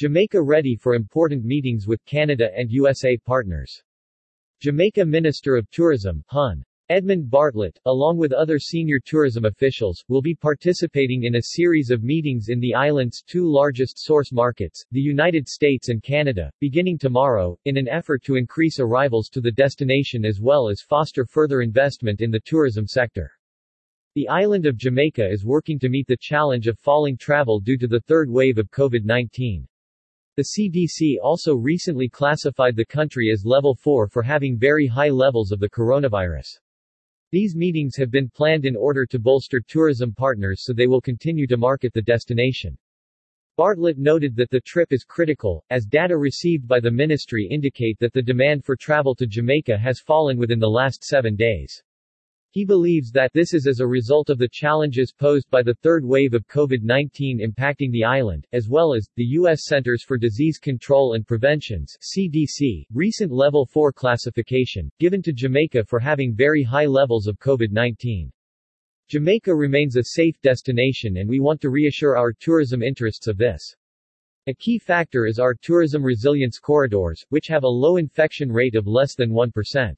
Jamaica ready for important meetings with Canada and USA partners. Jamaica Minister of Tourism, Hun. Edmund Bartlett, along with other senior tourism officials, will be participating in a series of meetings in the island's two largest source markets, the United States and Canada, beginning tomorrow, in an effort to increase arrivals to the destination as well as foster further investment in the tourism sector. The island of Jamaica is working to meet the challenge of falling travel due to the third wave of COVID-19. The CDC also recently classified the country as level 4 for having very high levels of the coronavirus. These meetings have been planned in order to bolster tourism partners so they will continue to market the destination. Bartlett noted that the trip is critical, as data received by the ministry indicate that the demand for travel to Jamaica has fallen within the last seven days. He believes that this is as a result of the challenges posed by the third wave of COVID-19 impacting the island, as well as, the U.S. Centers for Disease Control and Prevention's CDC, recent Level 4 classification, given to Jamaica for having very high levels of COVID-19. Jamaica remains a safe destination and we want to reassure our tourism interests of this. A key factor is our tourism resilience corridors, which have a low infection rate of less than 1%.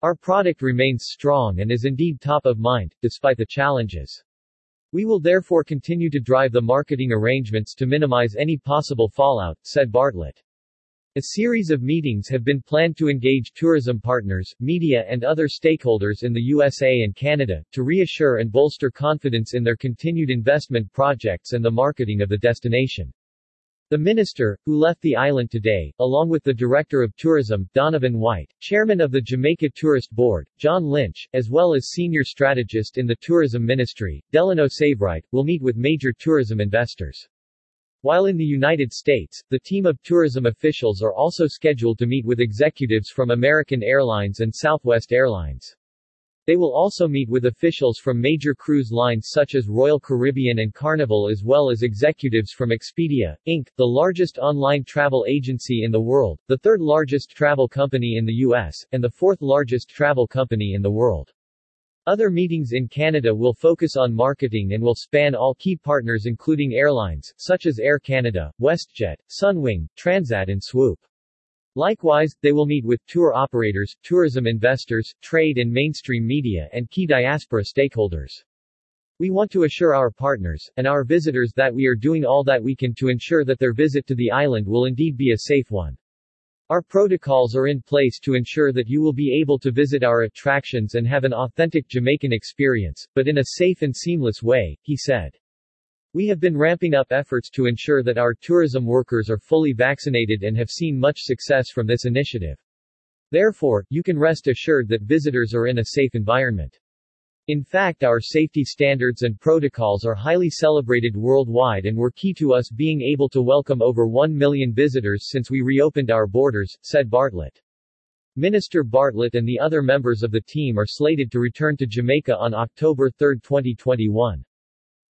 Our product remains strong and is indeed top of mind, despite the challenges. We will therefore continue to drive the marketing arrangements to minimize any possible fallout, said Bartlett. A series of meetings have been planned to engage tourism partners, media and other stakeholders in the USA and Canada, to reassure and bolster confidence in their continued investment projects and the marketing of the destination. The minister, who left the island today, along with the Director of Tourism, Donovan White, Chairman of the Jamaica Tourist Board, John Lynch, as well as Senior Strategist in the Tourism Ministry, Delano Seiveright, will meet with major tourism investors. While in the United States, the team of tourism officials are also scheduled to meet with executives from American Airlines and Southwest Airlines. They will also meet with officials from major cruise lines such as Royal Caribbean and Carnival as well as executives from Expedia, Inc., the largest online travel agency in the world, the third largest travel company in the U.S., and the fourth largest travel company in the world. Other meetings in Canada will focus on marketing and will span all key partners including airlines, such as Air Canada, WestJet, Sunwing, Transat and Swoop. Likewise, they will meet with tour operators, tourism investors, trade and mainstream media and key diaspora stakeholders. We want to assure our partners, and our visitors that we are doing all that we can to ensure that their visit to the island will indeed be a safe one. Our protocols are in place to ensure that you will be able to visit our attractions and have an authentic Jamaican experience, but in a safe and seamless way, he said. We have been ramping up efforts to ensure that our tourism workers are fully vaccinated and have seen much success from this initiative. Therefore, you can rest assured that visitors are in a safe environment. In fact our safety standards and protocols are highly celebrated worldwide and were key to us being able to welcome over 1 million visitors since we reopened our borders, said Bartlett. Minister Bartlett and the other members of the team are slated to return to Jamaica on October 3, 2021.